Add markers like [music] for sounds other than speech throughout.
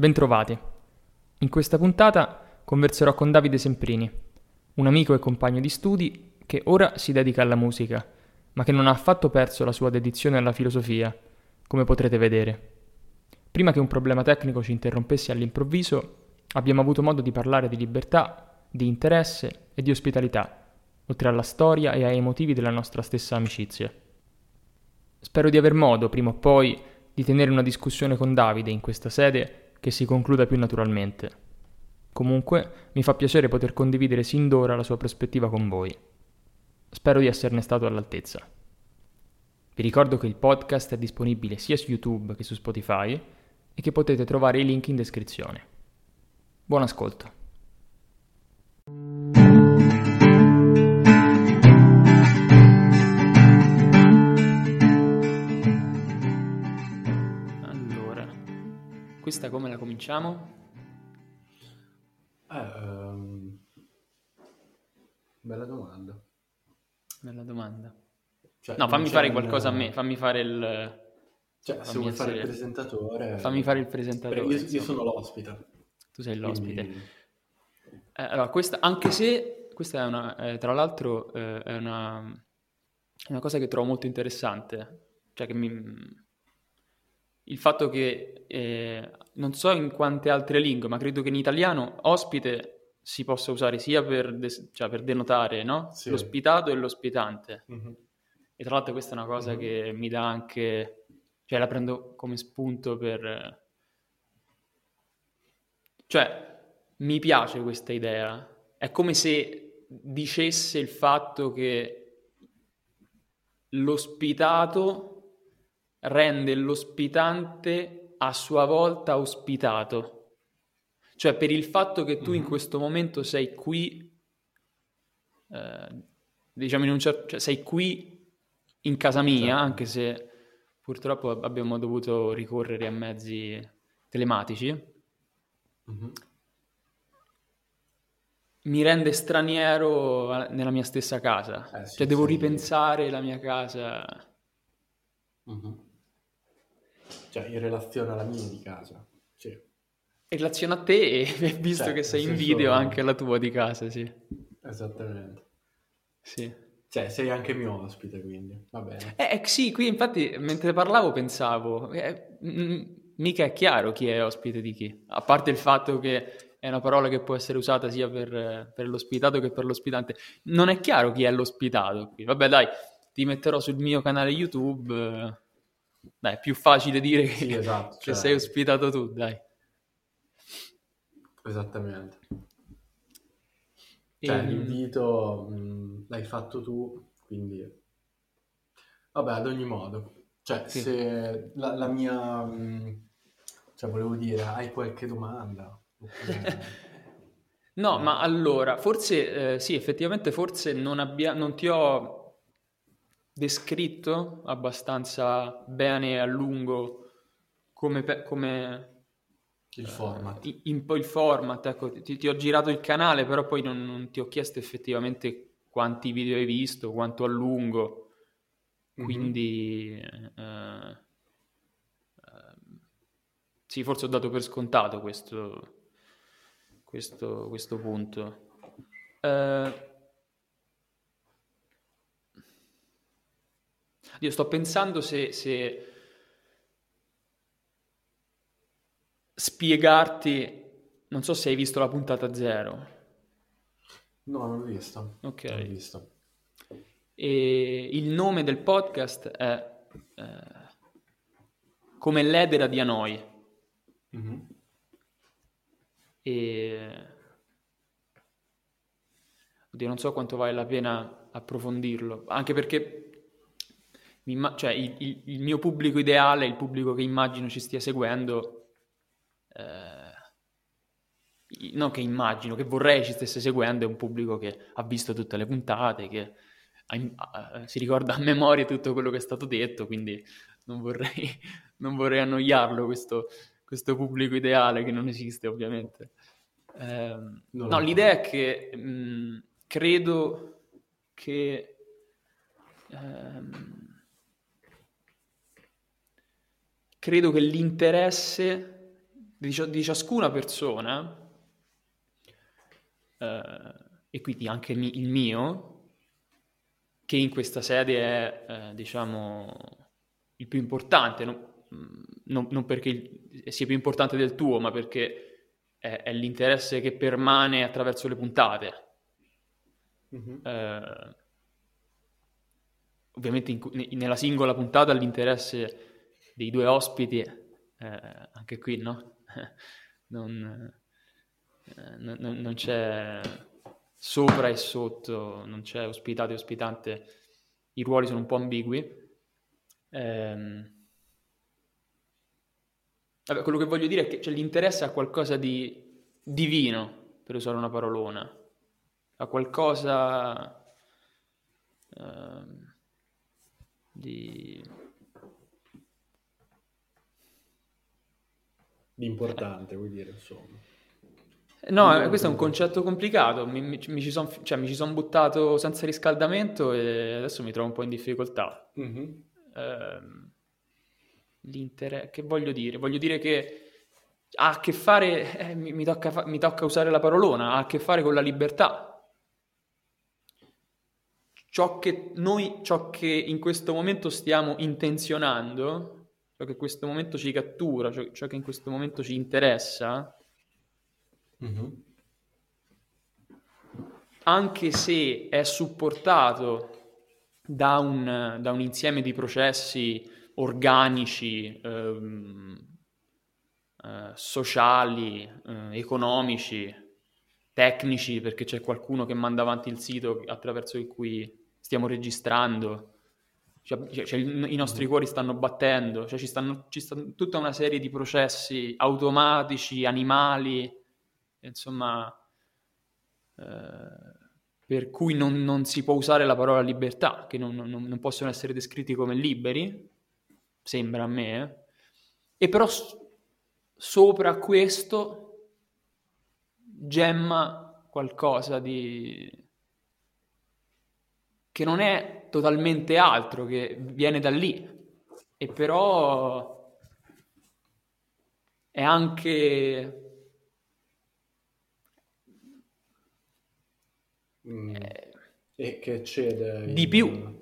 Bentrovati. In questa puntata converserò con Davide Semprini, un amico e compagno di studi che ora si dedica alla musica, ma che non ha affatto perso la sua dedizione alla filosofia, come potrete vedere. Prima che un problema tecnico ci interrompesse all'improvviso, abbiamo avuto modo di parlare di libertà, di interesse e di ospitalità, oltre alla storia e ai motivi della nostra stessa amicizia. Spero di aver modo, prima o poi, di tenere una discussione con Davide in questa sede che si concluda più naturalmente. Comunque, mi fa piacere poter condividere sin d'ora la sua prospettiva con voi. Spero di esserne stato all'altezza. Vi ricordo che il podcast è disponibile sia su YouTube che su Spotify e che potete trovare i link in descrizione. Buon ascolto. Questa come la cominciamo? Eh, um, bella domanda. Bella domanda. Cioè, no, fammi fare qualcosa a me, fammi fare il... Cioè, se vuoi fare il presentatore... Fammi fare il presentatore. Io, io, sono l'ospite. Tu sei l'ospite. Quindi... Eh, allora, questa, anche se questa è una, eh, tra l'altro, eh, è una, è una cosa che trovo molto interessante, cioè che mi, il fatto che eh, non so in quante altre lingue, ma credo che in italiano ospite si possa usare sia per, de- cioè per denotare no? sì. l'ospitato e l'ospitante. Mm-hmm. E tra l'altro questa è una cosa mm-hmm. che mi dà anche, cioè la prendo come spunto per... Cioè, mi piace questa idea. È come se dicesse il fatto che l'ospitato rende l'ospitante a sua volta ospitato. Cioè per il fatto che tu in mhm. questo momento sei qui, eh, diciamo in un certo, cioè sei qui in casa mia, certo. anche se purtroppo abbiamo dovuto ricorrere a mezzi telematici, mm-hmm. mi rende straniero nella mia stessa casa. Eh, sì, cioè devo sì. ripensare la mia casa. Mm-hmm. Cioè, in relazione alla mia di casa, sì. In relazione a te, [laughs] visto cioè, che sei in video, anche alla tua di casa, sì. Esattamente. Sì. Cioè, sei anche mio ospite, quindi va bene. Eh, eh sì, qui infatti, mentre parlavo pensavo, eh, m- mica è chiaro chi è ospite di chi. A parte il fatto che è una parola che può essere usata sia per, per l'ospitato che per l'ospitante. Non è chiaro chi è l'ospitato qui. Vabbè, dai, ti metterò sul mio canale YouTube eh, dai, è più facile dire che, sì, esatto, che cioè... sei ospitato tu, dai. Esattamente. Cioè, e... l'invito mh, l'hai fatto tu, quindi... Vabbè, ad ogni modo. Cioè, sì. se la, la mia... Mh, cioè, volevo dire, hai qualche domanda? [laughs] no, ma allora, forse, eh, sì, effettivamente forse non, abbia, non ti ho descritto abbastanza bene a lungo come, come il format. Uh, in, il format, ecco, ti, ti, ho girato il canale, però poi non, non, ti ho chiesto effettivamente quanti video hai visto, quanto a lungo, mm-hmm. quindi uh, uh, sì, forse ho dato per scontato questo, questo, questo punto. Uh, Io sto pensando se, se spiegarti, non so se hai visto la puntata zero. No, non l'ho vista. Ok. Non l'ho vista. E il nome del podcast è eh, Come l'edera di Hanoi. Mm-hmm. E... Oddio, non so quanto vale la pena approfondirlo, anche perché cioè il, il, il, mio pubblico ideale, il pubblico che immagino ci stia seguendo, eh, non che immagino, che vorrei ci stesse seguendo, è un pubblico che ha visto tutte le puntate, che ha, ha, si ricorda a memoria tutto quello che è stato detto, quindi non vorrei, [laughs] non vorrei annoiarlo questo, questo, pubblico ideale che non esiste ovviamente. Eh, no, l'idea è che mh, credo che... Ehm, credo che l'interesse di, di ciascuna persona, eh, e quindi anche il mio, che in questa sede è, eh, diciamo, il più importante, non, non, non, perché sia più importante del tuo, ma perché è, è l'interesse che permane attraverso le puntate. Mm-hmm. Eh, ovviamente in, nella singola puntata l'interesse dei due ospiti, eh, anche qui, no? [laughs] non, eh, non, non c'è sopra e sotto, non c'è ospitato e ospitante, i ruoli sono un po' ambigui. Ehm... Vabbè, quello che voglio dire è che cioè, l'interesse a qualcosa di divino, per usare una parolona, a qualcosa ehm... di... di importante, vuoi dire, insomma. No, questo è un concetto complicato, mi, mi, mi ci sono cioè, son buttato senza riscaldamento e adesso mi trovo un po' in difficoltà. Mm-hmm. Eh, l'inter... Che voglio dire? Voglio dire che ha a che fare, eh, mi, mi, tocca, mi tocca usare la parolona, ha a che fare con la libertà. Ciò che noi, ciò che in questo momento stiamo intenzionando, ciò che in questo momento ci cattura, ciò, ciò che in questo momento ci interessa, Mm-hmm. Anche se è supportato da un, da un insieme di processi organici, ehm, eh, sociali, eh, economici, tecnici, perché c'è qualcuno che manda avanti il sito attraverso il cui stiamo registrando, cioè, cioè, i nostri cuori stanno battendo, cioè ci, stanno, ci sta tutta una serie di processi automatici, animali, insomma, eh, per cui non, non, si può usare la parola libertà, che non, non, non, possono essere descritti come liberi, sembra a me, eh. e però sopra questo gemma qualcosa di... che non è totalmente altro, che viene da lì, e però è anche Mm. e che cede di in... più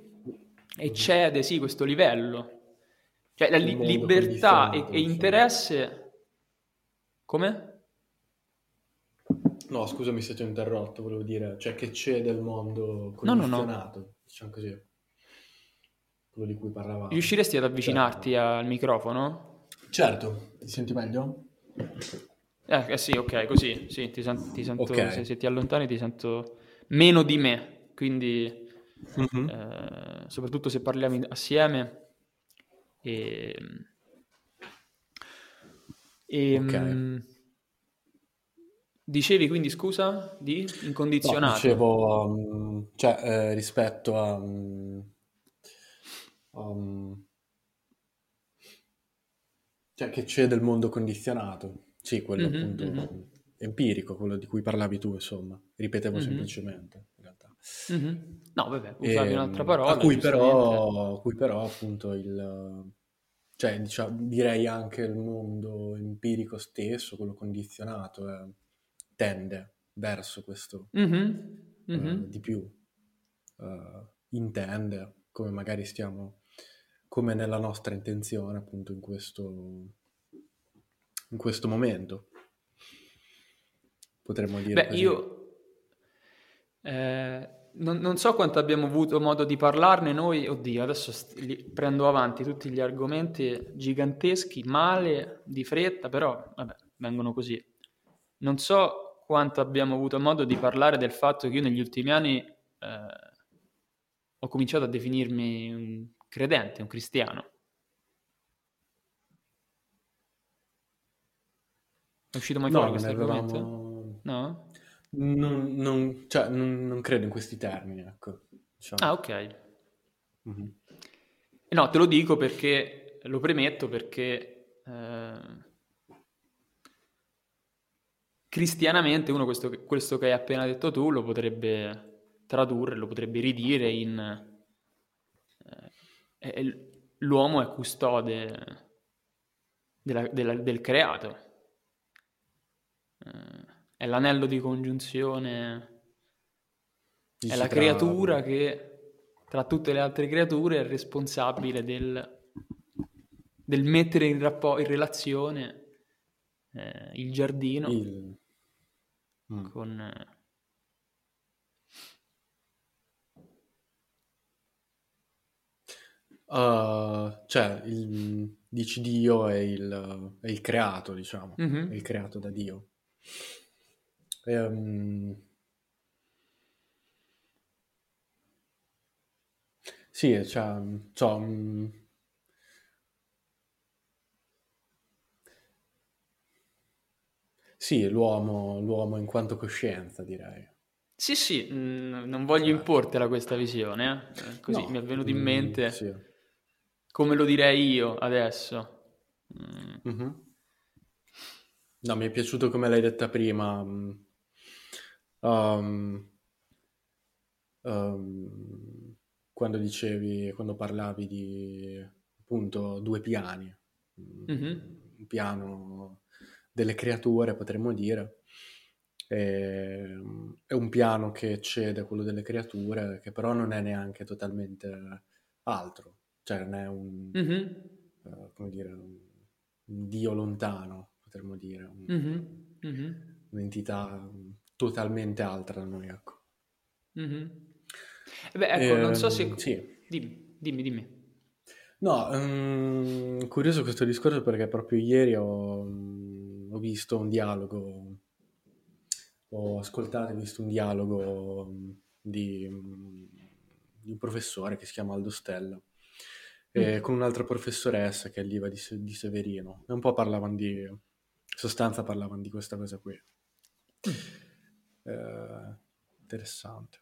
eccede sì questo livello cioè la li- libertà e, e interesse come? No, scusami se ti ho interrotto, volevo dire, cioè che c'è del mondo condizionato, no, no, no. diciamo così, quello di cui parlavamo. Riusciresti ad avvicinarti certo. al microfono? Certo, ti senti meglio? Eh, eh sì, ok, così, sì, ti, sen- ti sento, okay. se, se, ti allontani ti sento meno di me, quindi mm-hmm. eh, soprattutto se parliamo assieme. E, e, okay. mh, dicevi quindi scusa di incondizionato? No, dicevo, um, cioè eh, rispetto a... Um, um, cioè che c'è del mondo condizionato. Sì, quello mm-hmm, appunto. Mm-hmm empirico, quello di cui parlavi tu, insomma, ripetevo mm-hmm. semplicemente. In realtà. Mm-hmm. No, vabbè, usavi e, un'altra parola. A cui, però, a cui però appunto il... Cioè, diciamo, direi anche il mondo empirico stesso, quello condizionato, eh, tende verso questo mm-hmm. Eh, di più. Uh, intende, come magari stiamo, come nella nostra intenzione appunto in questo, in questo momento potremmo dire. Beh, così. io eh, non, non, so quanto abbiamo avuto modo di parlarne noi, oddio, adesso st- prendo avanti tutti gli argomenti giganteschi, male, di fretta, però vabbè, vengono così. Non so quanto abbiamo avuto modo di parlare del fatto che io negli ultimi anni eh, ho cominciato a definirmi un credente, un cristiano. È uscito mai no, fuori questo argomento? Avevamo No? Non, non, cioè, non, non credo in questi termini, ecco. Diciamo. Ah, ok. Mm-hmm. No, te lo dico perché, lo premetto perché eh, cristianamente uno questo, questo, che hai appena detto tu lo potrebbe tradurre, lo potrebbe ridire in eh, l'uomo è custode della, della, del creato. È l'anello di congiunzione, Dici è la creatura che tra tutte le altre creature è responsabile del, del mettere in, rappo- in relazione eh, il giardino. Il... Mm. con... Eh, Uh, cioè, il, dici Dio è il, è il creato, diciamo, mm-hmm. è il creato da Dio. E, um, sì, cioè, cioè sì, l'uomo, l'uomo in quanto coscienza, direi. Sì, sì, mh, non voglio cioè. importela questa visione, eh? così no, mi è venuto in mm, mente. Sì come lo direi io adesso. Mm. Mm-hmm. No, mi è piaciuto come l'hai detta prima. Um, um, quando dicevi, quando parlavi di appunto due piani, mm-hmm. un piano delle creature, potremmo dire, e, è un piano che eccede quello delle creature, che però non è neanche totalmente altro cioè non è un, mm-hmm. uh, come dire, un, dio lontano, potremmo dire, un, mm-hmm. Mm-hmm. un'entità totalmente altra da noi, ecco. Mm-hmm. Beh, ecco, eh, non so se... Ehm, sì. Dimmi, dimmi, dimmi. No, um, curioso questo discorso perché proprio ieri ho, ho visto un dialogo, ho ascoltato e visto un dialogo di, di un professore che si chiama Aldo Stella eh, con un'altra professoressa che è l'Iva di, di Severino. E un po' parlavano di, sostanza parlavano di questa cosa qui. Eh, interessante.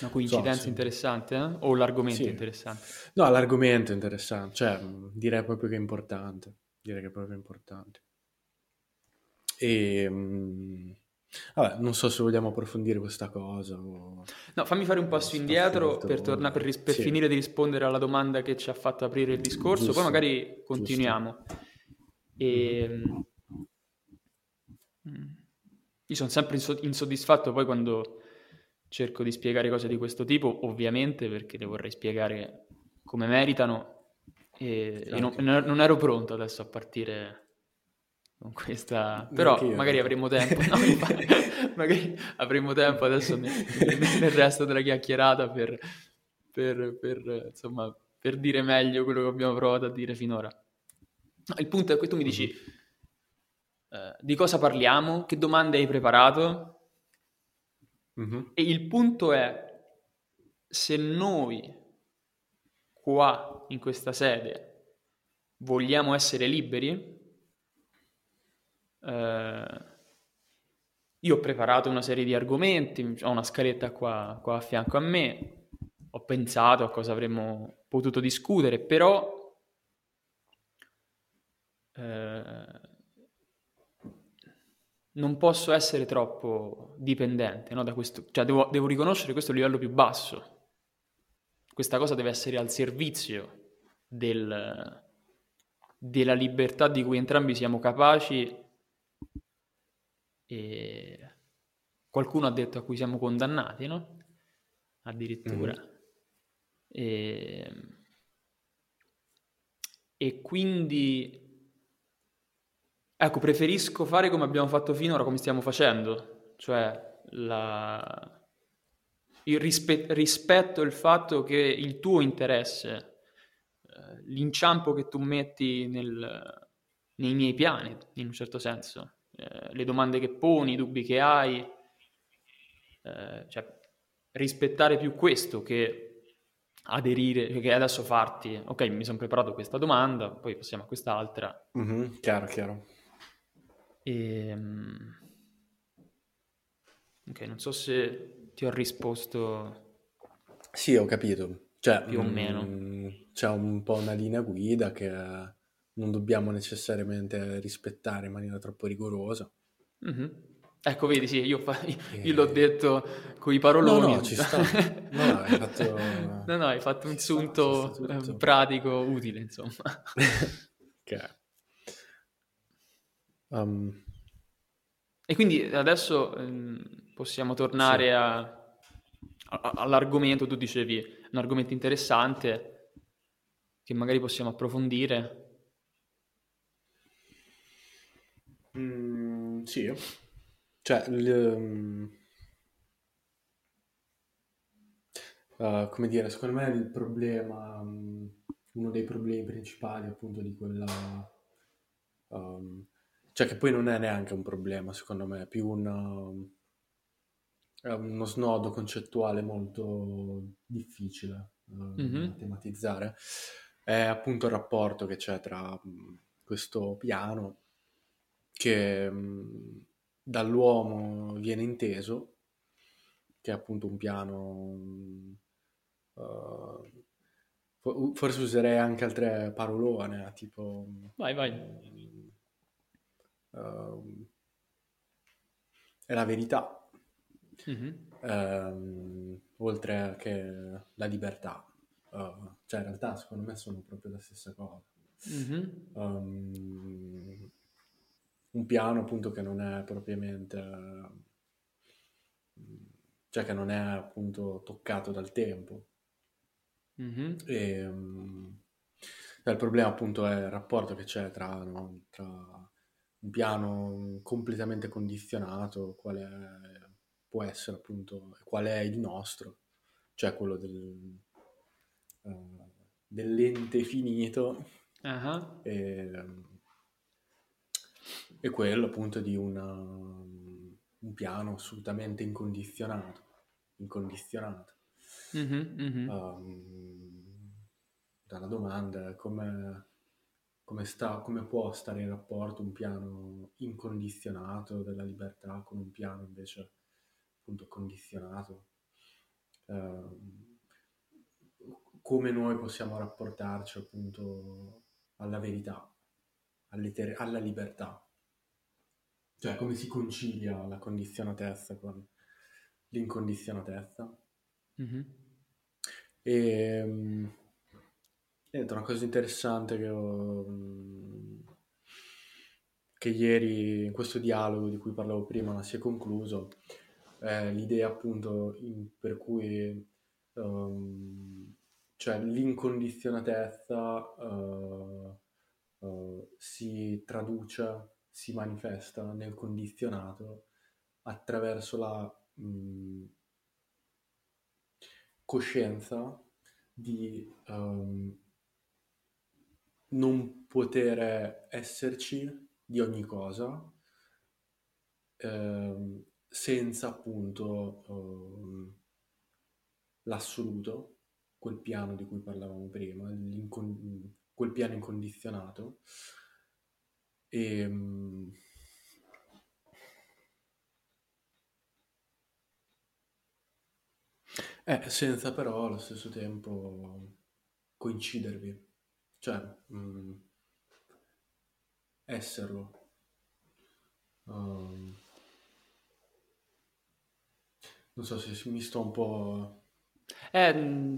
Una coincidenza so, sì. interessante, eh? O l'argomento sì. interessante? No, l'argomento è interessante, cioè direi proprio che è importante, direi che è proprio importante. E... Mh, mm, Vabbè, non so se vogliamo approfondire questa cosa. O... No, fammi fare un passo indietro finito... per, torna, per, ris- per sì. finire di rispondere alla domanda che ci ha fatto aprire il discorso, Giusto. poi magari continuiamo. E... Ehm, mm, io sono sempre insoddisfatto poi quando cerco di spiegare cose di questo tipo, ovviamente perché le vorrei spiegare come meritano e, e non, non ero pronto adesso a partire con questa... però magari avremo tempo, [laughs] no, magari avremo tempo adesso nel, nel, resto della chiacchierata per, per, per, insomma, per dire meglio quello che abbiamo provato a dire finora. il punto è che tu mi dici uh, di cosa parliamo, che domande hai preparato mm-hmm. e il punto è se noi qua in questa sede vogliamo essere liberi, eh, io ho preparato una serie di argomenti, ho una scaletta qua, qua a fianco a me, ho pensato a cosa avremmo potuto discutere, però eh, non posso essere troppo dipendente no, da questo, cioè devo, devo riconoscere questo livello più basso. Questa cosa deve essere al servizio del, della libertà di cui entrambi siamo capaci e qualcuno ha detto a cui siamo condannati, no? Addirittura. Mm-hmm. E... e quindi, ecco, preferisco fare come abbiamo fatto finora, come stiamo facendo, cioè la... il rispe... rispetto il fatto che il tuo interesse, eh, l'inciampo che tu metti nel... nei miei piani, in un certo senso, eh, le domande che poni, i dubbi che hai, eh, cioè rispettare più questo che aderire, che adesso farti, ok, mi sono preparato questa domanda, poi passiamo a quest'altra. Mm-hmm, chiaro, chiaro. E, um, ok, non so se ti ho risposto. Sì, ho capito. Cioè, più o meno. Mh, mm, c'è un po' una linea guida che non dobbiamo necessariamente rispettare in maniera troppo rigorosa. Mm-hmm. Ecco, vedi, sì, io, fa... io l'ho detto con i paroloni. No, no, ci sta. [laughs] No, no, hai fatto... no, no, hai fatto un sunto pratico utile, insomma. [laughs] ok. Um, E quindi adesso ehm, possiamo tornare sì. a, a, all'argomento, tu dicevi, un argomento interessante che magari possiamo approfondire. Mm, sì, cioè, l, uh, come dire, secondo me il problema, um, uno dei problemi principali appunto di quella... Um, cioè che poi non è neanche un problema, secondo me, è più una, è uno snodo concettuale molto difficile uh, mm-hmm. da tematizzare. È appunto il rapporto che c'è tra um, questo piano che um, dall'uomo viene inteso, che è appunto un piano... Uh, forse userei anche altre parolone, tipo... Vai, vai uh, è la verità, mm-hmm. uh, oltre che la libertà. Uh, cioè, in realtà, secondo me, sono proprio la stessa cosa. Mm-hmm. Um, un piano, appunto, che non è propriamente... cioè, che non è, appunto, toccato dal tempo. Mm-hmm. E, um, il problema, appunto, è il rapporto che c'è tra, no, tra un piano completamente condizionato, quale può essere appunto, qual è il nostro, cioè quello del, uh, dell'ente finito uh-huh. e, e, quello appunto di una, un piano assolutamente incondizionato, incondizionato. Mm-hmm, mm-hmm. Um, dalla domanda come come, sta, come può stare in rapporto un piano incondizionato della libertà con un piano invece appunto condizionato. Uh, come noi possiamo rapportarci appunto alla verità, alla libertà. Cioè come si concilia la condizionatezza con l'incondizionatezza. Mm-hmm. E, um, Niente, una cosa interessante che ho... Mm, che ieri in questo dialogo di cui parlavo prima si è concluso è l'idea appunto in, per cui um, cioè l'incondizionatezza uh, uh, si traduce, si manifesta nel condizionato attraverso la mh, mm, coscienza di um, non poter esserci di ogni cosa ehm, senza appunto ehm, l'assoluto, quel piano di cui parlavamo prima, quel piano incondizionato. E, ehm, eh, senza però allo stesso tempo coincidervi. Cioè, mh, mm, esserlo. Um, non so se mi sto un po'... Eh, mm,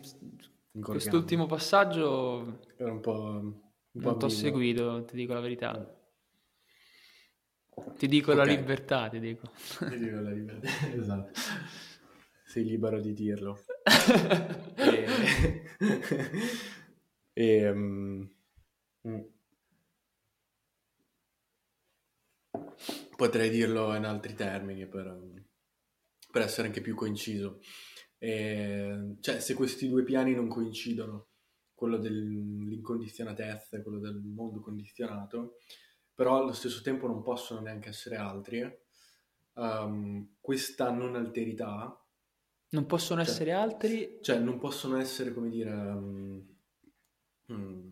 quest'ultimo passaggio... Era un po'... Un po non ti ho seguito, ti dico la verità. Ti dico okay. la libertà, ti dico. Ti dico la libertà, [laughs] esatto. Sei libero di dirlo. [laughs] e... [laughs] E, um, potrei dirlo in altri termini per, per essere anche più coinciso. E, cioè, se questi due piani non coincidono, quello dell'incondizionatezza e quello del mondo condizionato, però allo stesso tempo non possono neanche essere altri. Um, questa non alterità non possono cioè, essere altri? Cioè, non possono essere, come dire, um, mm,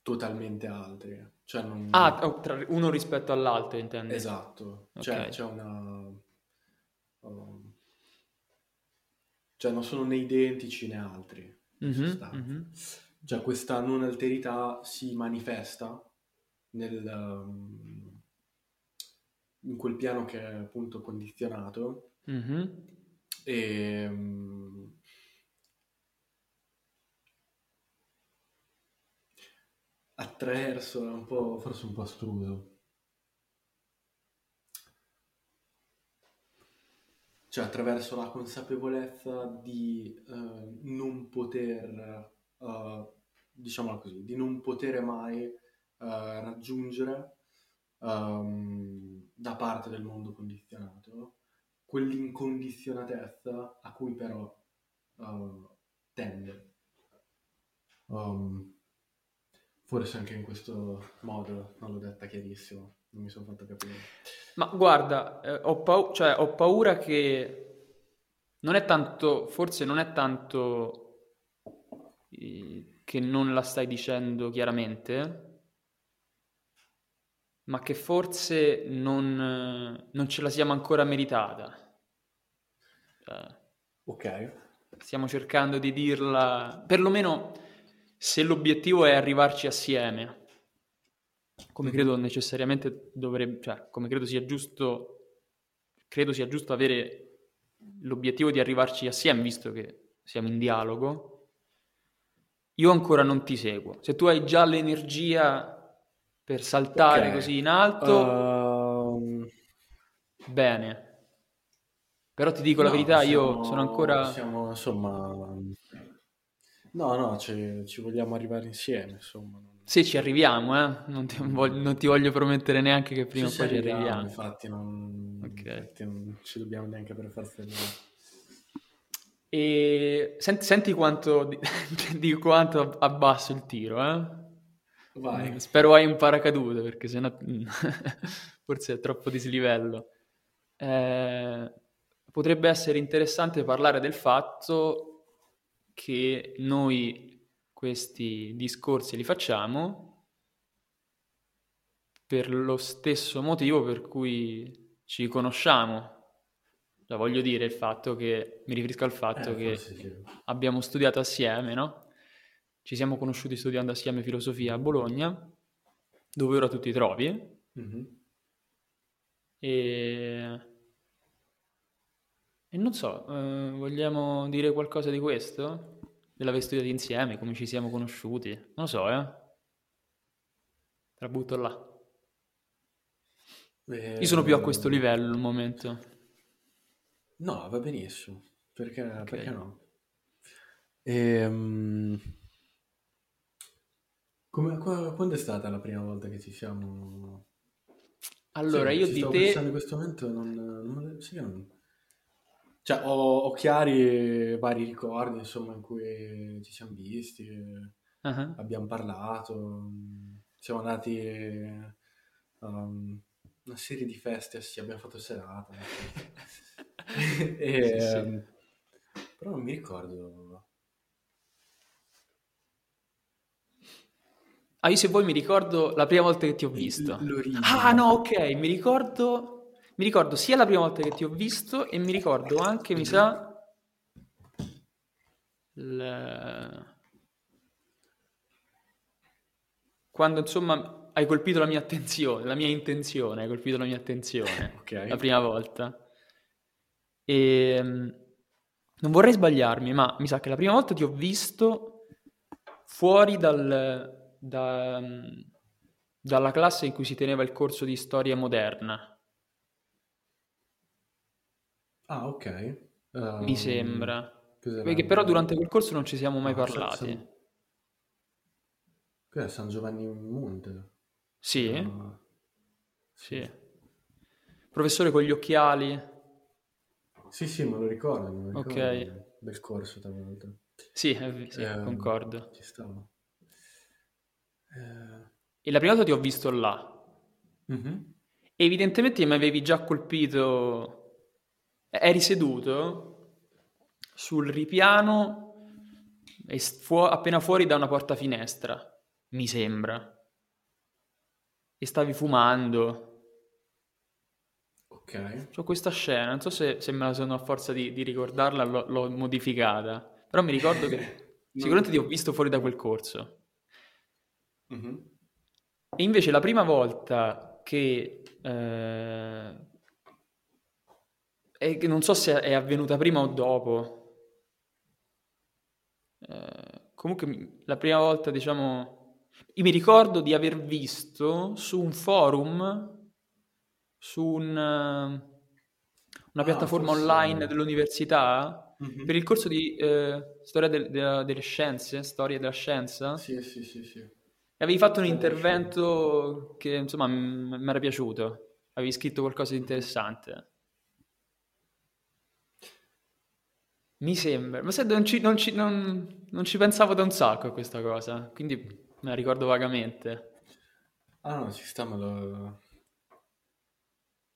totalmente altri. Cioè non... Ah, uno rispetto all'altro, intendi? Esatto, cioè okay. c'è una... Um, cioè non sono né identici né altri, mm-hmm, mm-hmm. Cioè questa non alterità si manifesta nel, um, in quel piano che è appunto condizionato mm-hmm. e... Um, attraverso, è un po', forse un po' astruso. cioè attraverso la consapevolezza di uh, non poter, uh, diciamola così, di non poter mai raggiungere um, da parte del mondo condizionato quell'incondizionatezza a cui però tende. Um, forse anche in questo modo non l'ho detta chiarissimo, non mi sono fatto capire. Ma guarda, eh, ho, pau- cioè, ho paura che non è tanto, forse non è tanto eh, che non la stai dicendo chiaramente, ma che forse non, non ce la siamo ancora meritata. Cioè, ok. Stiamo cercando di dirla, perlomeno se l'obiettivo è arrivarci assieme come credo necessariamente dovrebbe, cioè, come credo sia giusto, credo sia giusto avere l'obiettivo di arrivarci assieme, visto che siamo in dialogo, io ancora non ti seguo. Se tu hai già l'energia per saltare okay. così in alto, uh... bene. Però ti dico no, la verità, siamo, io sono ancora... Siamo, insomma... No, no, ci, ci vogliamo arrivare insieme, insomma. Se ci arriviamo, eh? non, ti voglio, non, ti voglio, promettere neanche che prima o poi ci arriviamo. Infatti non, okay. infatti non, ci dobbiamo neanche per far fermare. E senti, senti quanto, di, [laughs] di, quanto abbasso il tiro, eh? Vai. Spero hai un paracadute perché sennò [laughs] forse è troppo dislivello. Eh, potrebbe essere interessante parlare del fatto che noi questi discorsi li facciamo per lo stesso motivo per cui ci conosciamo. La voglio dire il fatto che, mi riferisco al fatto eh, che sì. abbiamo studiato assieme, no? Ci siamo conosciuti studiando assieme filosofia a Bologna, dove ora tu ti trovi. Mm-hmm. E... e non so, eh, vogliamo dire qualcosa di questo? dell'aver studiato insieme, come ci siamo conosciuti. Non lo so, eh. Te la butto là. Eh, Io sono più a questo livello al momento. No, va benissimo. Perché, okay. perché no? Ehm... Come, quando è stata la prima volta che ci siamo... Allora, sì, io di te... in questo momento non... non, sì, non cioè, ho, ho, chiari vari ricordi, insomma, in cui ci siamo visti, uh-huh. abbiamo parlato, siamo andati a um, una serie di feste assieme, abbiamo fatto serata. [laughs] [laughs] e, sì, sì. Um, però non mi ricordo. Ah, io se vuoi mi ricordo la prima volta che ti ho visto. L- ah, no, ok, mi ricordo mi ricordo sia la prima volta che ti ho visto e mi ricordo anche, mi sa, l... quando insomma hai colpito la mia attenzione, la mia intenzione, hai colpito la mia attenzione [laughs] okay. la prima volta. E ehm, non vorrei sbagliarmi, ma mi sa che la prima volta ti ho visto fuori dal, da, dalla classe in cui si teneva il corso di storia moderna. Ah, ok. Um, Mi sembra. Perché però durante quel corso non ci siamo mai ah, parlati. San... Cos'è San Giovanni in Monte? Sì. Uh, sì. Professore con gli occhiali. Sì, sì, me lo ricordo. Me lo ricordo ok. Del corso, tra l'altro. Sì, sì eh, concordo. Ci stava. Eh... E la prima volta ti ho visto là. Mm-hmm. Evidentemente mi avevi già colpito eri seduto sul ripiano fu- appena fuori da una porta finestra, mi sembra. E stavi fumando. Ok. C'ho questa scena, non so se, se me la sono a forza di, di ricordarla, l'ho, l'ho, modificata. Però mi ricordo che [laughs] sicuramente ti ho visto fuori da quel corso. Mm-hmm. E invece la prima volta che eh, e non so se è avvenuta prima o dopo. Eh, comunque la prima volta, diciamo, io mi ricordo di aver visto su un forum, su un, una piattaforma forse... online dell'università mm-hmm. per il corso di eh, storia de- de- delle scienze, storia della scienza. Sì, sì, sì, sì. Avevi fatto un intervento che insomma mi era piaciuto. Avevi scritto qualcosa di interessante. Mi sembra, ma se non ci, non, ci, non, non ci pensavo da un sacco a questa cosa, quindi me la ricordo vagamente. Ah no, ci sta, ma lo...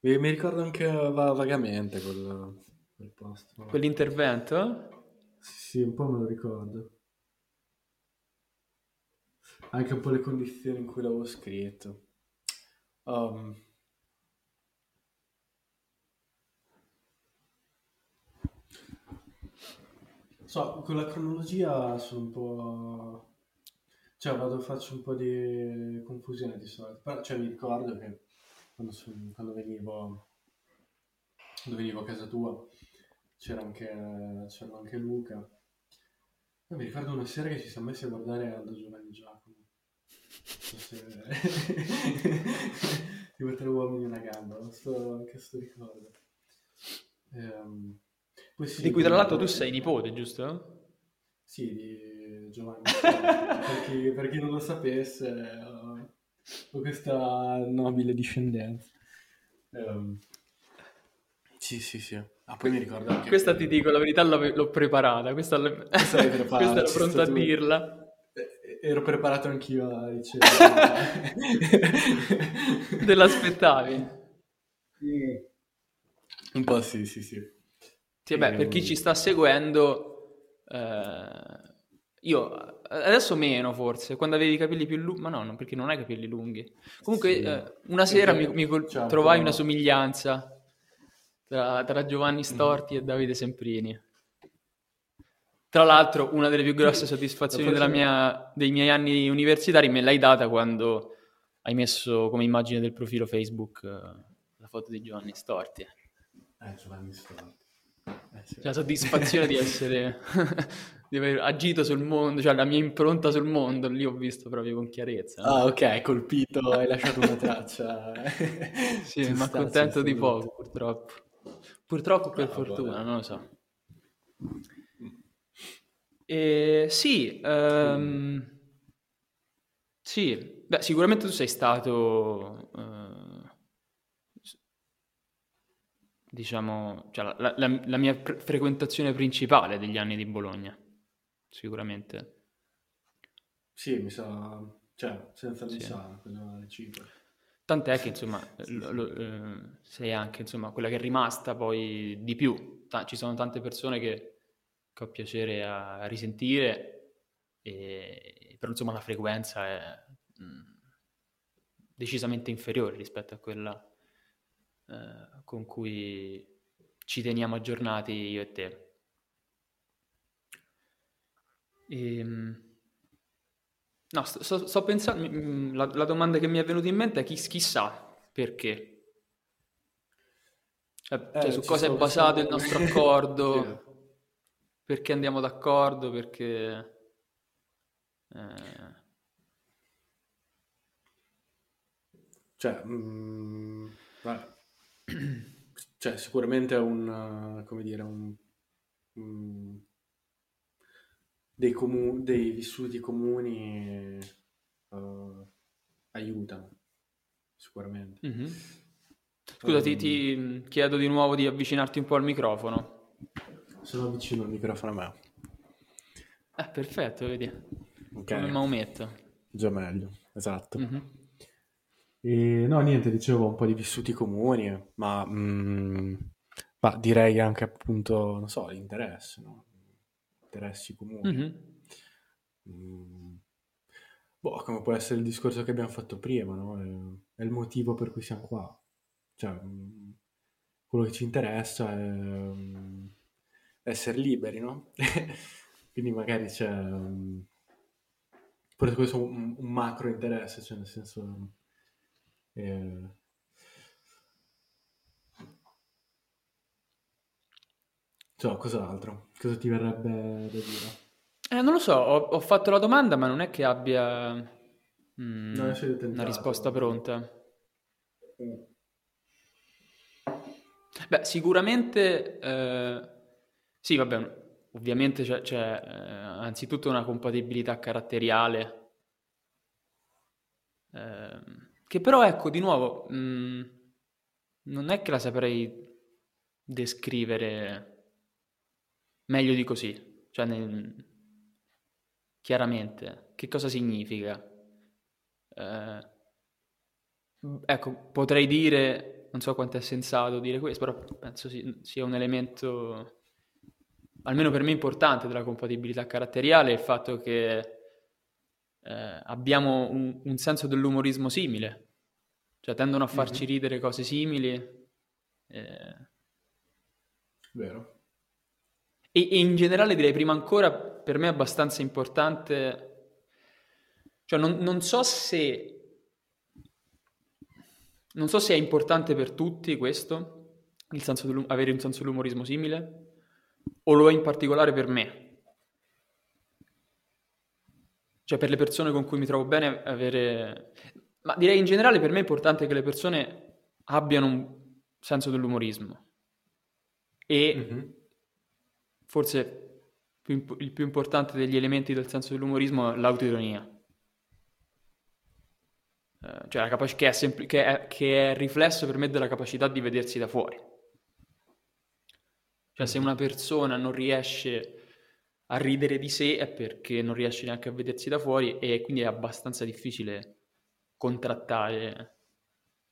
Mi, mi ricordo anche va- vagamente quel, quel posto. Quell'intervento? Sì, sì, un po' me lo ricordo. Anche un po' le condizioni in cui l'avevo scritto. Um, so, con la cronologia sono un po'... Cioè, vado, faccio un po' di confusione di solito. Però, cioè, mi ricordo che quando, son, quando, venivo, quando venivo a casa tua c'era anche, c'era anche Luca. Io mi ricordo una sera che ci siamo messi a guardare Aldo Giovanni Giacomo. Se... tipo tre uomini e una gamba, non so anche sto ricordo. Ehm, sì, di cui tra l'altro tu sei nipote, giusto? Sì, di Giovanni. [laughs] per, chi, per chi non lo sapesse, ho questa nobile discendenza. Um, sì, sì, sì. Ah, poi mi ricordo anche Questa ti dico, la verità l'ho, l'ho preparata, questa, l'ho... questa, [laughs] questa ero pronto a dirla. Ero preparato anch'io a ricevere. [laughs] Te l'aspettavi? Sì. Un po' sì, sì, sì. Sì, beh, per chi ci sta seguendo, eh, io Adesso meno forse, quando avevi i capelli più lunghi, ma no, no, perché non hai capelli lunghi. Comunque sì. eh, una sera mi, mi col- certo. trovai una somiglianza tra, tra Giovanni Storti mm. e Davide Semprini. Tra l'altro una delle più grosse [laughs] soddisfazioni mia, dei miei anni universitari me l'hai data quando hai messo come immagine del profilo Facebook uh, la foto di Giovanni Storti. Eh, Giovanni Storti. Eh, sì. La soddisfazione di essere [laughs] di aver agito sul mondo, cioè la mia impronta sul mondo, lì ho visto proprio con chiarezza. Ah, ok, colpito, hai lasciato una traccia. [laughs] sì, ma accontento di poco, purtroppo. Purtroppo per ah, fortuna, buona. non lo so. E, sì, um, sì, beh, sicuramente tu sei stato, uh, diciamo, cioè la, la, la mia pre- frequentazione principale degli anni di Bologna sicuramente. Sì, mi sa, cioè, senza mi sì. le cifre. Tant'è che, insomma, lo, lo, eh, sei anche, insomma, quella che è rimasta poi di più. Ta- ci sono tante persone che, ho piacere a, risentire, e, però, insomma, la frequenza è mh, mm, decisamente inferiore rispetto a quella eh, con cui ci teniamo aggiornati io e te. E, ehm, no, sto, sto pensando, la, la, domanda che mi è venuta in mente è chi, chissà perché. Cioè, eh, cioè su cosa è basato il nostro accordo. [laughs] perché andiamo d'accordo, perché... Eh... Cioè, mm, [clears throat] cioè, sicuramente è un, come dire, un, un dei, comu- dei vissuti comuni uh, aiutano sicuramente. Mm-hmm. Scusa, um, ti, ehm. chiedo di nuovo di avvicinarti un po' al microfono. Sono vicino al microfono a me. Ah, perfetto, vedi. Okay. Come Maometto. Già meglio, esatto. Mm-hmm. E, no, niente, dicevo un po' di vissuti comuni, ma, mm, ma direi anche appunto, non so, l'interesse, no? interessi comuni. Mm-hmm. Mm. Boh, come può essere il discorso che abbiamo fatto prima, no? È, è il motivo per cui siamo qua. Cioè, mm, quello che ci interessa è um, essere liberi, no? [laughs] Quindi magari c'è... Um, forse questo è un, un, macro interesse, cioè nel senso... Eh, Cioè, cos'altro? Cosa ti verrebbe da dire? Eh, non lo so, ho, ho fatto la domanda, ma non è che abbia mm, no, una risposta pronta. Mm. Beh, sicuramente, eh, sì, vabbè, ovviamente c'è, c'è eh, anzitutto una compatibilità caratteriale, eh, che però, ecco, di nuovo, mh, mm, non è che la saprei descrivere meglio di così, cioè nel, chiaramente, che cosa significa? Eh, ecco, potrei dire, non so quanto è sensato dire questo, però penso sia un elemento almeno per me importante della compatibilità caratteriale, il fatto che eh, abbiamo un, un, senso dell'umorismo simile, cioè tendono a farci mm-hmm. ridere cose simili. Eh... Vero. E, e, in generale direi prima ancora, per me è abbastanza importante, cioè non, non so se... Non so se è importante per tutti questo, il senso avere un senso dell'umorismo simile, o lo è in particolare per me? Cioè per le persone con cui mi trovo bene avere... Ma direi in generale per me è importante che le persone abbiano un senso dell'umorismo. E mm-hmm. forse il più importante degli elementi del senso dell'umorismo è l'autironia. Uh, cioè la capac- che, è sempl- che, è, che è riflesso per me della capacità di vedersi da fuori. Cioè se una persona non riesce a ridere di sé è perché non riesce neanche a vedersi da fuori e quindi è abbastanza difficile contrattare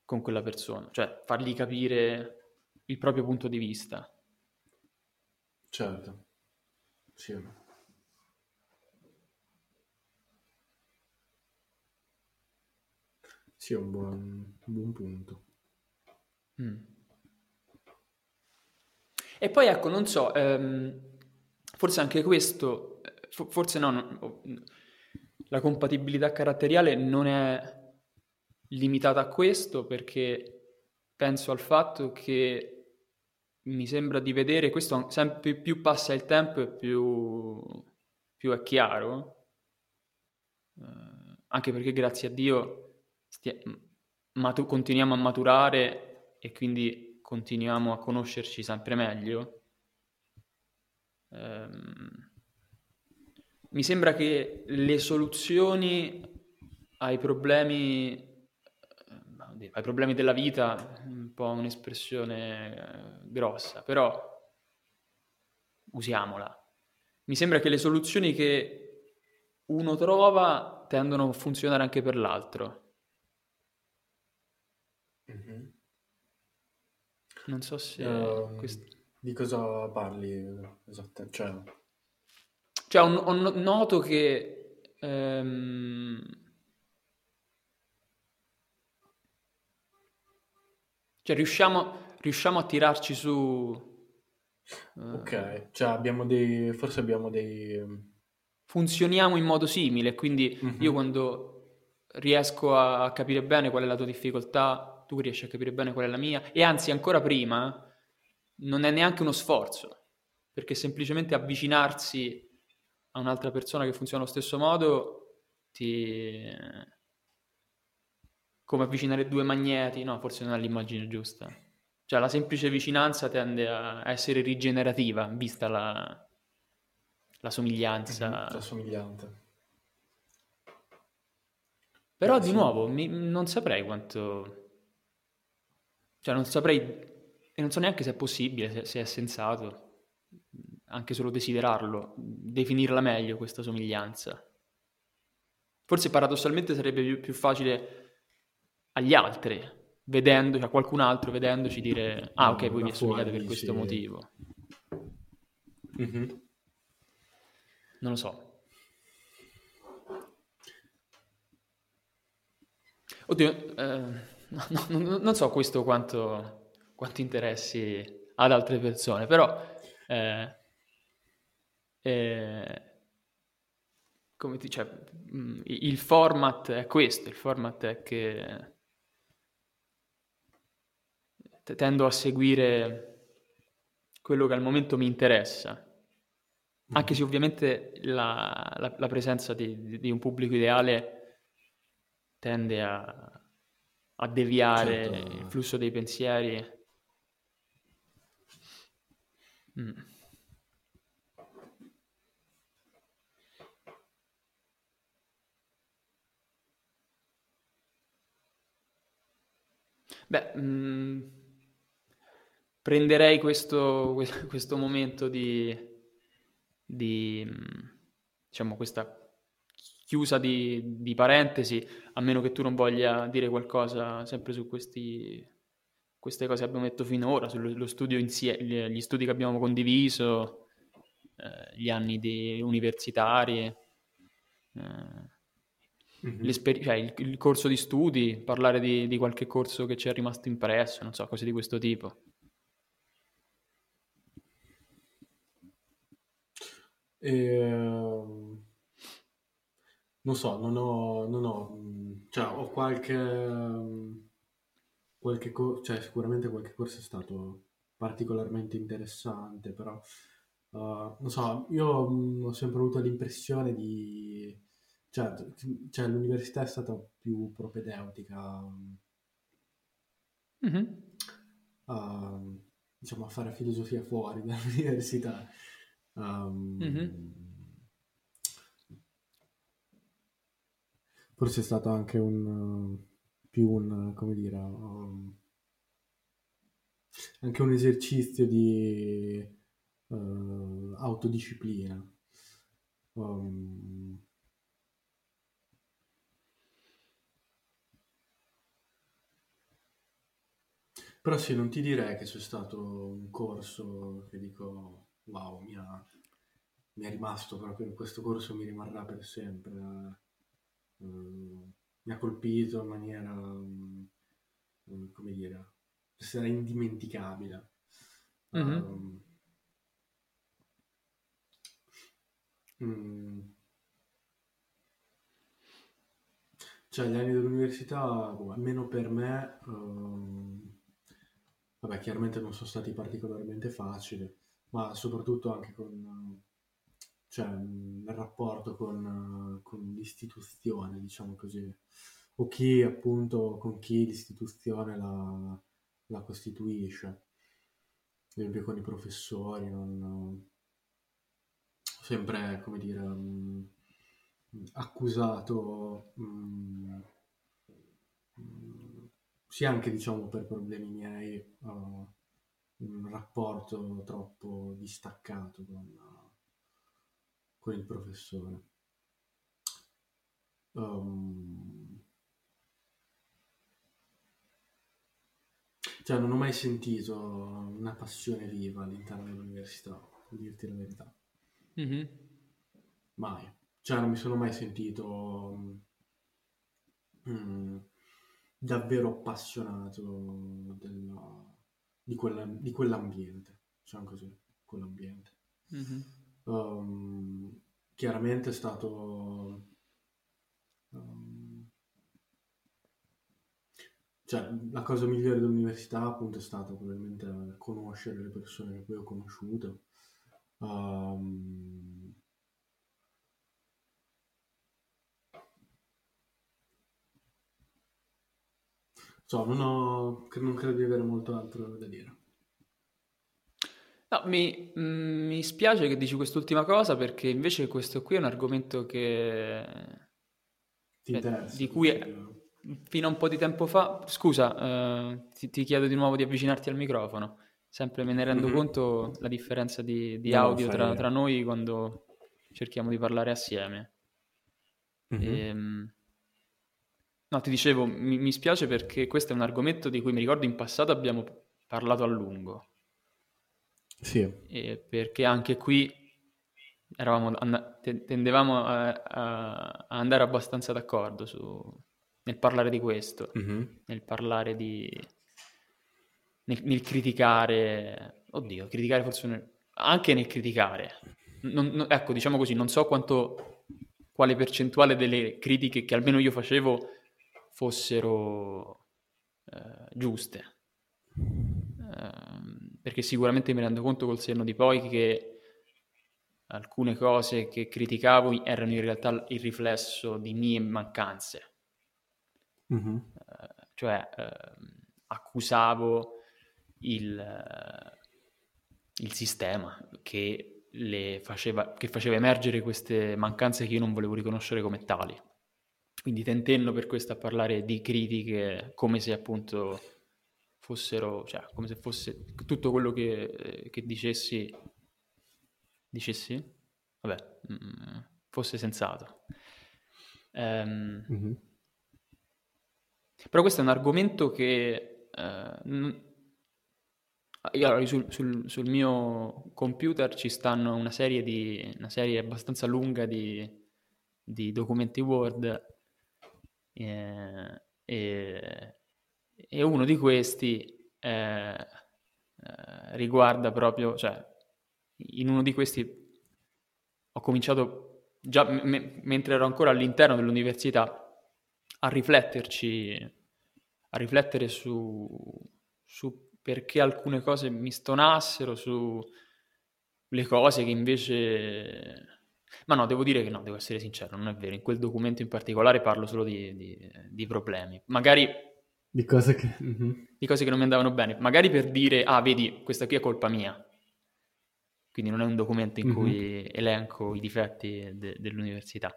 con quella persona, cioè fargli capire il proprio punto di vista. Certo, sì. Sì, è un buon, un buon punto. Mm. E poi ecco, non so, ehm, forse anche questo, forse no, no, la compatibilità caratteriale non è limitata a questo perché penso al fatto che mi sembra di vedere, questo sempre più passa il tempo e più, più è chiaro, eh, anche perché grazie a Dio stia, matu- continuiamo a maturare e quindi continuiamo a conoscerci sempre meglio, ehm, mi sembra che le soluzioni ai problemi, eh, ai problemi della vita, un po' un'espressione eh, grossa, però usiamola. Mi sembra che le soluzioni che uno trova tendono a funzionare anche per l'altro. Mm-hmm. Non so se... Uh, quest... Di cosa parli esattamente? Cioè, cioè ho, ho noto che... Um... Cioè riusciamo, riusciamo a tirarci su... Uh... Ok, cioè abbiamo dei... forse abbiamo dei... Ehm, funzioniamo in modo simile, quindi mm-hmm. io quando riesco a capire bene qual è la tua difficoltà tu riesci a capire bene qual è la mia e anzi ancora prima non è neanche uno sforzo, perché semplicemente avvicinarsi a un'altra persona che funziona allo stesso modo ti... come avvicinare due magneti, no, forse non è l'immagine giusta. Cioè la semplice vicinanza tende a essere rigenerativa, vista la, la somiglianza. Mhm, la somiglianza. Però eh, di nuovo mi, non saprei quanto cioè non saprei, e non so neanche se è possibile, se, se è sensato, anche solo desiderarlo, definirla meglio questa somiglianza. Forse paradossalmente sarebbe più, più facile agli altri, vedendo, cioè qualcun altro vedendoci dire ah ok, voi mi assomigliate per questo sì. motivo. Mm-hmm. Non lo so. Oddio, eh, no, no, non so questo quanto, quanto, interessi ad altre persone, però eh, eh, come ti, cioè, mm, il format è questo, il format è che tendo a seguire quello che al momento mi interessa, anche se ovviamente la, la, la presenza di, di, un pubblico ideale tende a, a deviare certo. il flusso dei pensieri. Mm. Beh, mh, mm, prenderei questo, [laughs] questo momento di, di, mm, diciamo, questa chiusa di, di, parentesi, a meno che tu non voglia dire qualcosa sempre su questi, queste cose che abbiamo detto finora, sullo studio insieme, gli studi che abbiamo condiviso, eh, gli anni di universitari. Eh, mm-hmm. cioè, il, il, corso di studi, parlare di, di, qualche corso che ci è rimasto impresso, non so, cose di questo tipo. E, ehm, non so, non ho, non ho, mm, cioè ho qualche, qualche co- cioè sicuramente qualche corso è stato particolarmente interessante, però uh, non so, io mh, mm, ho sempre avuto l'impressione di cioè, cioè, l'università è stata più propedeutica mm-hmm. a, diciamo, a fare filosofia fuori [laughs] dall'università. Um, mm-hmm. Forse è stato anche un più un, come dire, um, anche un esercizio di uh, autodisciplina. Um, Però sì, non ti direi che c'è stato un corso che dico, wow, mi, ha, mi è rimasto proprio questo corso, mi rimarrà per sempre. Uh, mi ha colpito in maniera, um, come dire, sarà indimenticabile. Mm-hmm. Um, cioè, gli anni dell'università, boh, almeno per me, um, Vabbè, chiaramente non sono stati particolarmente facili, ma soprattutto anche con, cioè, nel rapporto con, con l'istituzione, diciamo così, o chi appunto, con chi l'istituzione la, la costituisce. Ad esempio con i professori, non, sempre, come dire, um, accusato um, sia anche diciamo per problemi miei uh, un rapporto troppo distaccato con, con il professore. Um, cioè non ho mai sentito una passione viva all'interno dell'università, per dirti la verità. Mm-hmm. Mai. Cioè non mi sono mai sentito... Um, davvero appassionato della, di, quella, di, quell'ambiente, diciamo così, quell'ambiente. Mm-hmm. Um, chiaramente è stato... Um, cioè, la cosa migliore dell'università appunto è stata probabilmente conoscere le persone che poi ho conosciuto. Um, So, non, ho, non credo di avere molto altro da dire. No, mi, mm, mi spiace che dici quest'ultima cosa perché invece questo qui è un argomento che... Ti interessa? Di cui fino a un po' di tempo fa... Scusa, eh, ti, ti, chiedo di nuovo di avvicinarti al microfono. Sempre me ne rendo mm-hmm. conto la differenza di, di audio tra, tra, noi quando cerchiamo di parlare assieme. Mm-hmm. E, ehm, No, ti dicevo, mi, mi spiace perché questo è un argomento di cui mi ricordo in passato abbiamo parlato a lungo. Sì. E perché anche qui eravamo, and- tendevamo a, a, andare abbastanza d'accordo su, nel parlare di questo, mm-hmm. nel parlare di... Nel, nel, criticare... Oddio, criticare forse... Un, anche nel criticare. Non, non, ecco, diciamo così, non so quanto... quale percentuale delle critiche che almeno io facevo fossero eh, giuste. Eh, perché sicuramente mi rendo conto col senno di poi che alcune cose che criticavo erano in realtà il riflesso di mie mancanze. Mm-hmm. Eh, cioè ehm, accusavo il, il sistema che, faceva, che faceva emergere queste mancanze che io non volevo riconoscere come tali. Quindi tentenno per questo a parlare di critiche come se appunto fossero, cioè come se fosse tutto quello che, che dicessi, dicessi? Vabbè, mm, fosse sensato. Um, mm-hmm. Però questo è un argomento che uh, io, sul, sul, sul, mio computer ci stanno una serie, di, una serie abbastanza lunga di, di documenti Word eh, e, e, uno di questi eh, eh, riguarda proprio, cioè in uno di questi ho cominciato già m- mentre ero ancora all'interno dell'università a rifletterci, a riflettere su, su perché alcune cose mi stonassero su le cose che invece... Ma no, devo dire che no, devo essere sincero, non è vero. In quel documento in particolare parlo solo di, di, di problemi. Magari... Di cose, che... Mm-hmm. di cose che non mi andavano bene. Magari per dire, ah, vedi, questa qui è colpa mia. Quindi non è un documento in mm-hmm. cui elenco i difetti de- dell'università.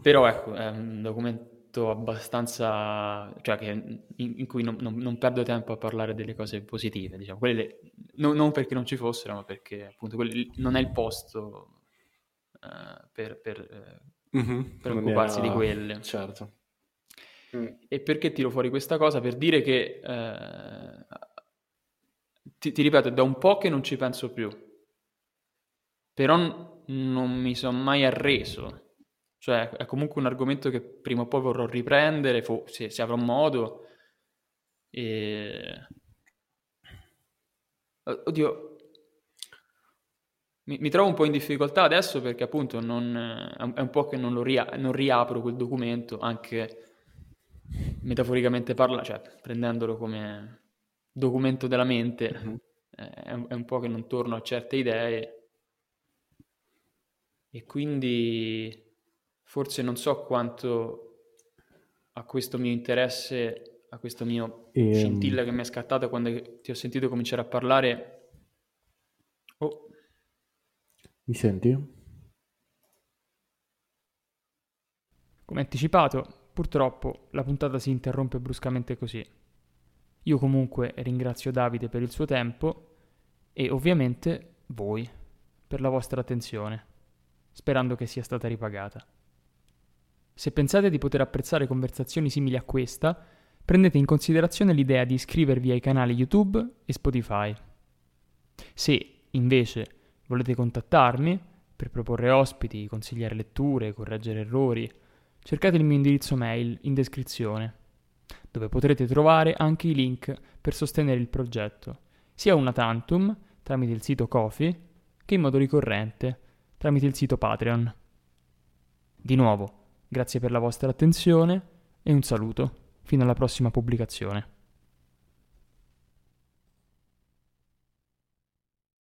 Però ecco, è un documento abbastanza, cioè che, in, in, cui non, non, non, perdo tempo a parlare delle cose positive, diciamo, quelle, no, non perché non ci fossero, ma perché appunto quelli, non è il posto uh, per, per, uh, mm-hmm. per occuparsi era... di quelle. Certo. Mm. E perché tiro fuori questa cosa? Per dire che, uh, ti, ti ripeto, da un po' che non ci penso più, però non mi sono mai arreso cioè è comunque un argomento che prima o poi vorrò riprendere, se, se avrò modo. E... Oddio, mi, mi, trovo un po' in difficoltà adesso perché appunto non, è un po' che non, ria, non riapro quel documento, anche metaforicamente parla, cioè prendendolo come documento della mente, mm-hmm. è, un, è un po' che non torno a certe idee. E quindi forse non so quanto a questo mio interesse, a questo mio e, ehm, scintilla che mi è scattata quando ti ho sentito cominciare a parlare. Oh. Mi senti? Come anticipato, purtroppo la puntata si interrompe bruscamente così. Io comunque ringrazio Davide per il suo tempo e ovviamente voi per la vostra attenzione, sperando che sia stata ripagata. Se pensate di poter apprezzare conversazioni simili a questa, prendete in considerazione l'idea di iscrivervi ai canali YouTube e Spotify. Se, invece, volete contattarmi per proporre ospiti, consigliare letture, correggere errori, cercate il mio indirizzo mail in descrizione, dove potrete trovare anche i link per sostenere il progetto, sia una tantum tramite il sito Kofi che in modo ricorrente tramite il sito Patreon. Di nuovo, Grazie per la vostra attenzione e un saluto. Fino alla prossima pubblicazione.